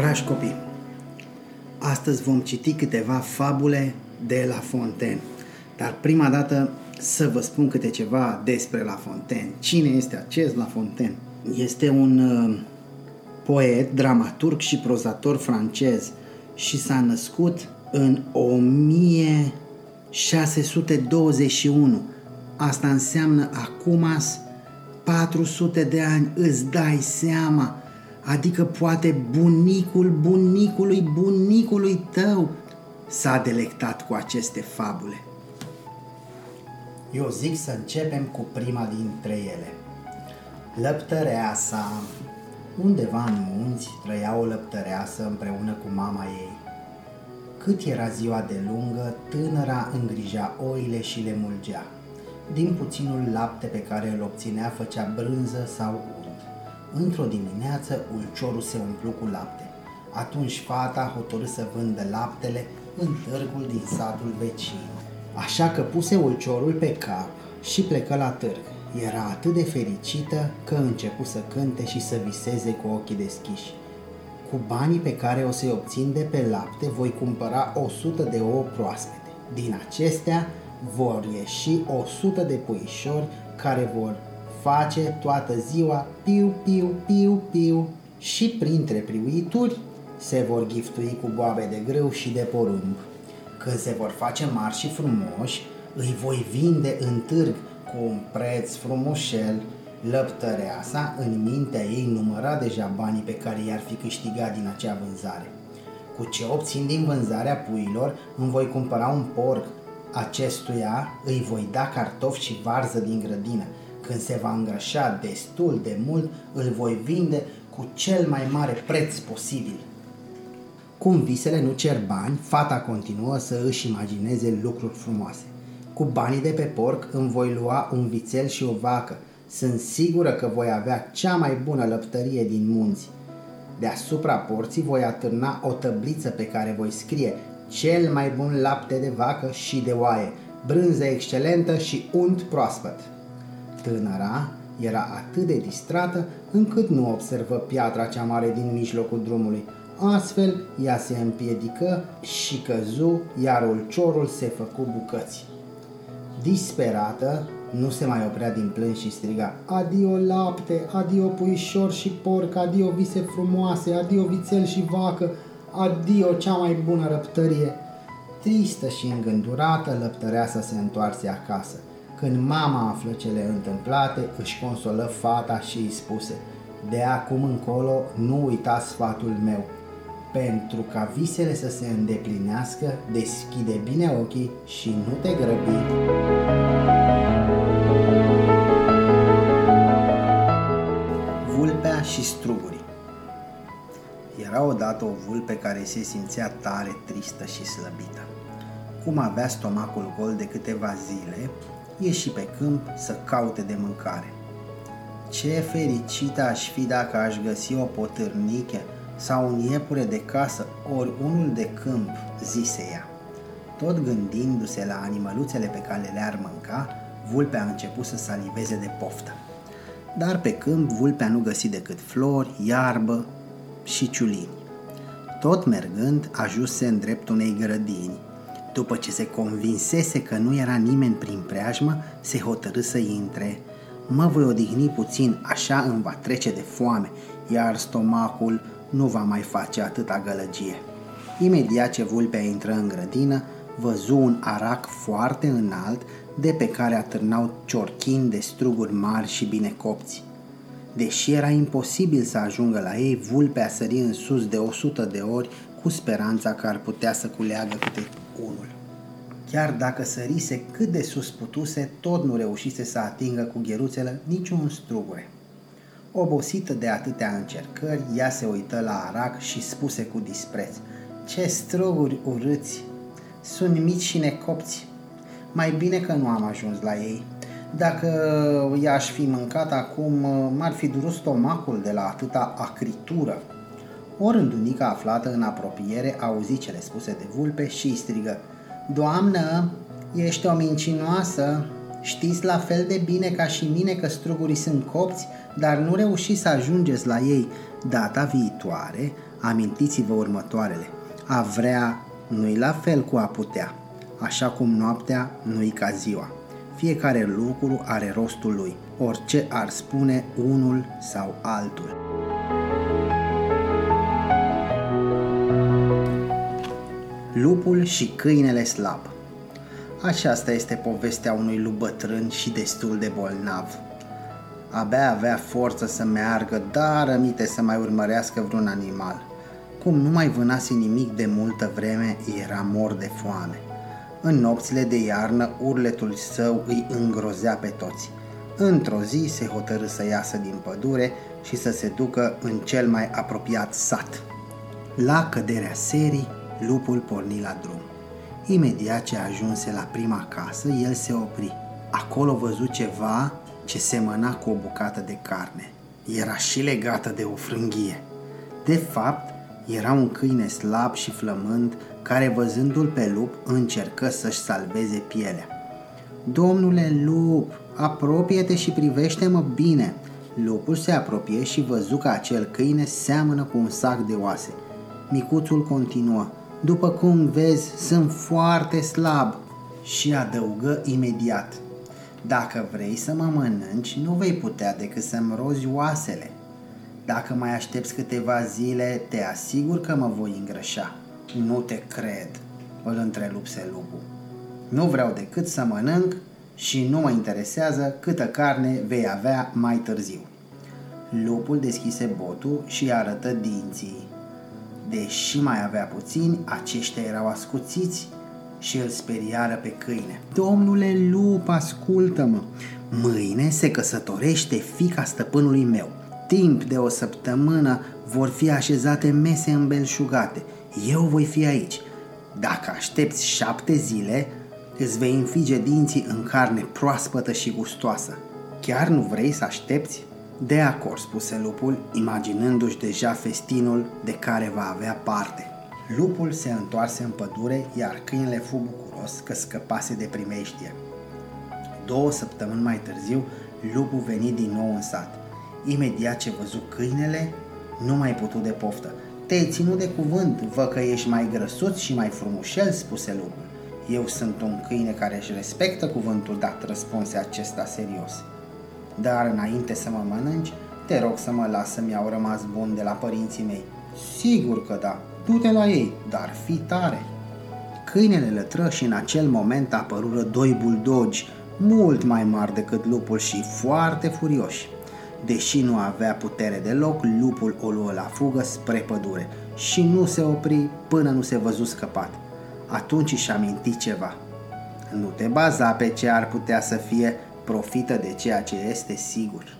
Dragi copii, astăzi vom citi câteva fabule de La Fontaine. Dar prima dată să vă spun câte ceva despre La Fontaine. Cine este acest La Fontaine? Este un uh, poet, dramaturg și prozator francez și s-a născut în 1621. Asta înseamnă acum 400 de ani, îți dai seama – adică poate bunicul bunicului bunicului tău s-a delectat cu aceste fabule. Eu zic să începem cu prima dintre ele. Lăptăreasa. Undeva în munți trăia o lăptăreasă împreună cu mama ei. Cât era ziua de lungă, tânăra îngrija oile și le mulgea. Din puținul lapte pe care îl obținea făcea brânză sau Într-o dimineață, ulciorul se umplu cu lapte. Atunci fata hotărâ să vândă laptele în târgul din satul vecin. Așa că puse ulciorul pe cap și plecă la târg. Era atât de fericită că începu să cânte și să viseze cu ochii deschiși. Cu banii pe care o să-i obțin de pe lapte, voi cumpăra 100 de ouă proaspete. Din acestea vor ieși 100 de puișori care vor face toată ziua piu, piu, piu, piu și printre priuituri se vor giftui cu boabe de grâu și de porumb. Când se vor face mari și frumoși, îi voi vinde în târg cu un preț frumoșel. Lăptăreasa, în mintea ei, număra deja banii pe care i-ar fi câștigat din acea vânzare. Cu ce obțin din vânzarea puilor, îmi voi cumpăra un porc. Acestuia îi voi da cartofi și varză din grădină când se va îngrășa destul de mult, îl voi vinde cu cel mai mare preț posibil. Cum visele nu cer bani, fata continuă să își imagineze lucruri frumoase. Cu banii de pe porc îmi voi lua un vițel și o vacă. Sunt sigură că voi avea cea mai bună lăptărie din munți. Deasupra porții voi atârna o tăbliță pe care voi scrie cel mai bun lapte de vacă și de oaie, brânză excelentă și unt proaspăt. Tânăra era atât de distrată încât nu observă piatra cea mare din mijlocul drumului. Astfel, ea se împiedică și căzu, iar ulciorul se făcu bucăți. Disperată, nu se mai oprea din plâns și striga Adio lapte, adio puișor și porc, adio vise frumoase, adio vițel și vacă, adio cea mai bună răptărie. Tristă și îngândurată, lăptăreasa se întoarse acasă. Când mama află cele întâmplate, își consolă fata și îi spuse De acum încolo nu uita sfatul meu. Pentru ca visele să se îndeplinească, deschide bine ochii și nu te grăbi. Vulpea și strugurii Era odată o vulpe care se simțea tare tristă și slăbită. Cum avea stomacul gol de câteva zile, ieși pe câmp să caute de mâncare. Ce fericită aș fi dacă aș găsi o potârniche sau un iepure de casă, ori unul de câmp, zise ea. Tot gândindu-se la animăluțele pe care le-ar mânca, vulpea a început să saliveze de poftă. Dar pe câmp vulpea nu găsi decât flori, iarbă și ciulini. Tot mergând, ajunse în dreptul unei grădini, după ce se convinsese că nu era nimeni prin preajmă, se hotărâ să intre. Mă voi odihni puțin, așa îmi va trece de foame, iar stomacul nu va mai face atâta gălăgie. Imediat ce vulpea intră în grădină, văzu un arac foarte înalt de pe care atârnau ciorchini de struguri mari și bine copți. Deși era imposibil să ajungă la ei, vulpea sări în sus de o sută de ori cu speranța că ar putea să culeagă câte unul. Chiar dacă sărise cât de sus putuse, tot nu reușise să atingă cu gheruțele niciun strugure. Obosită de atâtea încercări, ea se uită la arac și spuse cu dispreț, Ce struguri urâți! Sunt mici și necopți. Mai bine că nu am ajuns la ei. Dacă i-aș fi mâncat acum, m-ar fi durut stomacul de la atâta acritură. O rândunică aflată în apropiere auzi cele spuse de vulpe și îi strigă Doamnă, ești o mincinoasă, Știți la fel de bine ca și mine că strugurii sunt copți, dar nu reușiți să ajungeți la ei. Data viitoare, amintiți-vă următoarele. A vrea nu-i la fel cu a putea, așa cum noaptea nu-i ca ziua. Fiecare lucru are rostul lui, orice ar spune unul sau altul. Lupul și câinele slab Aceasta este povestea unui lup bătrân și destul de bolnav. Abia avea forță să meargă, dar rămite să mai urmărească vreun animal. Cum nu mai vânase nimic de multă vreme, era mor de foame. În nopțile de iarnă, urletul său îi îngrozea pe toți. Într-o zi se hotărâ să iasă din pădure și să se ducă în cel mai apropiat sat. La căderea serii, lupul porni la drum. Imediat ce ajunse la prima casă, el se opri. Acolo văzu ceva ce semăna cu o bucată de carne. Era și legată de o frânghie. De fapt, era un câine slab și flămând care văzându-l pe lup încercă să-și salveze pielea. Domnule lup, apropie-te și privește-mă bine. Lupul se apropie și văzu că acel câine seamănă cu un sac de oase. Micuțul continuă. După cum vezi, sunt foarte slab și adăugă imediat. Dacă vrei să mă mănânci, nu vei putea decât să-mi rozi oasele. Dacă mai aștepți câteva zile, te asigur că mă voi îngrășa. Nu te cred, îl întrerupse lupul. Nu vreau decât să mănânc și nu mă interesează câtă carne vei avea mai târziu. Lupul deschise botul și arătă dinții. Deși mai avea puțini, aceștia erau ascuțiți și îl speriară pe câine. Domnule lup, ascultă-mă! Mâine se căsătorește fica stăpânului meu. Timp de o săptămână vor fi așezate mese îmbelșugate. Eu voi fi aici. Dacă aștepți șapte zile, îți vei înfige dinții în carne proaspătă și gustoasă. Chiar nu vrei să aștepți? De acord, spuse lupul, imaginându-și deja festinul de care va avea parte. Lupul se întoarse în pădure, iar câinele fu bucuros că scăpase de primeștie. Două săptămâni mai târziu, lupul veni din nou în sat. Imediat ce văzu câinele, nu mai putu de poftă. Te-ai ținut de cuvânt, vă că ești mai grăsuț și mai frumușel, spuse lupul. Eu sunt un câine care își respectă cuvântul dat, răspunse acesta serios. Dar înainte să mă mănânci, te rog să mă las să-mi iau rămas bun de la părinții mei. Sigur că da, du-te la ei, dar fi tare. Câinele lătră și în acel moment apărură doi buldogi, mult mai mari decât lupul și foarte furioși. Deși nu avea putere deloc, lupul o luă la fugă spre pădure și nu se opri până nu se văzu scăpat. Atunci și aminti ceva. Nu te baza pe ce ar putea să fie, profită de ceea ce este sigur.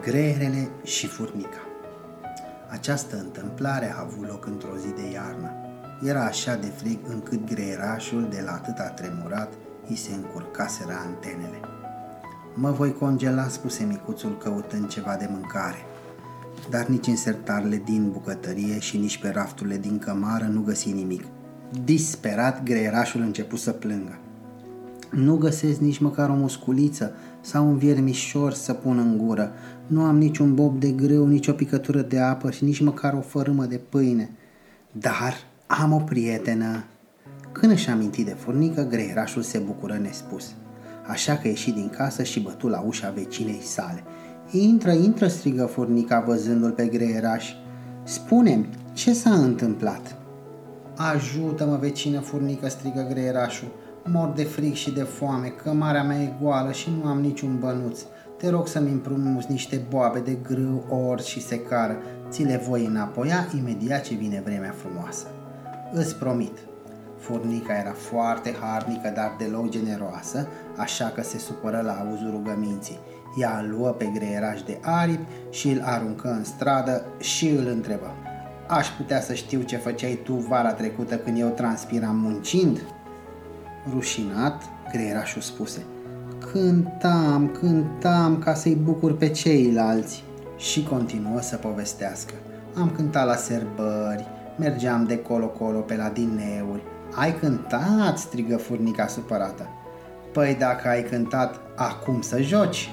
Greierele și furnica Această întâmplare a avut loc într-o zi de iarnă. Era așa de frig încât greierașul de la atât a tremurat, îi se încurcaseră antenele. Mă voi congela, spuse micuțul căutând ceva de mâncare dar nici în sertarele din bucătărie și nici pe rafturile din cămară nu găsi nimic. Disperat, greierașul început să plângă. Nu găsesc nici măcar o musculiță sau un viermișor să pun în gură. Nu am niciun bob de grâu, nici o picătură de apă și nici măcar o fărâmă de pâine. Dar am o prietenă. Când își aminti de furnică, greierașul se bucură nespus. Așa că ieși din casă și bătu la ușa vecinei sale – Intră, intră, strigă furnica văzându-l pe greieraș. Spune-mi, ce s-a întâmplat? Ajută-mă, vecină furnică, strigă greierașul. Mor de fric și de foame, cămarea mea e goală și nu am niciun bănuț. Te rog să-mi împrumuți niște boabe de grâu, orz și secară. Ți le voi înapoia imediat ce vine vremea frumoasă. Îți promit. Furnica era foarte harnică, dar deloc generoasă, așa că se supără la auzul rugăminții. Ea îl luă pe greieraș de aripi și îl aruncă în stradă și îl întrebă. Aș putea să știu ce făceai tu vara trecută când eu transpiram muncind? Rușinat, greierașul spuse. Cântam, cântam ca să-i bucur pe ceilalți. Și continuă să povestească. Am cântat la serbări, Mergeam de colo-colo pe la dineuri. Ai cântat?" strigă furnica supărată. Păi dacă ai cântat, acum să joci!"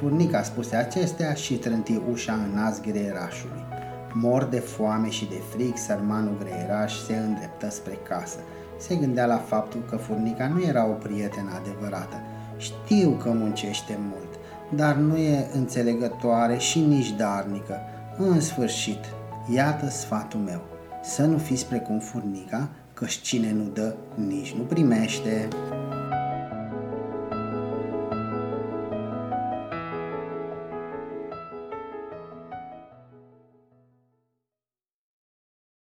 Furnica spuse acestea și trânti ușa în nas greierașului. Mor de foame și de frig, sărmanul greieraș se îndreptă spre casă. Se gândea la faptul că furnica nu era o prietenă adevărată. Știu că muncește mult, dar nu e înțelegătoare și nici darnică. În sfârșit, iată sfatul meu. Să nu fiți precum furnica, că cine nu dă, nici nu primește.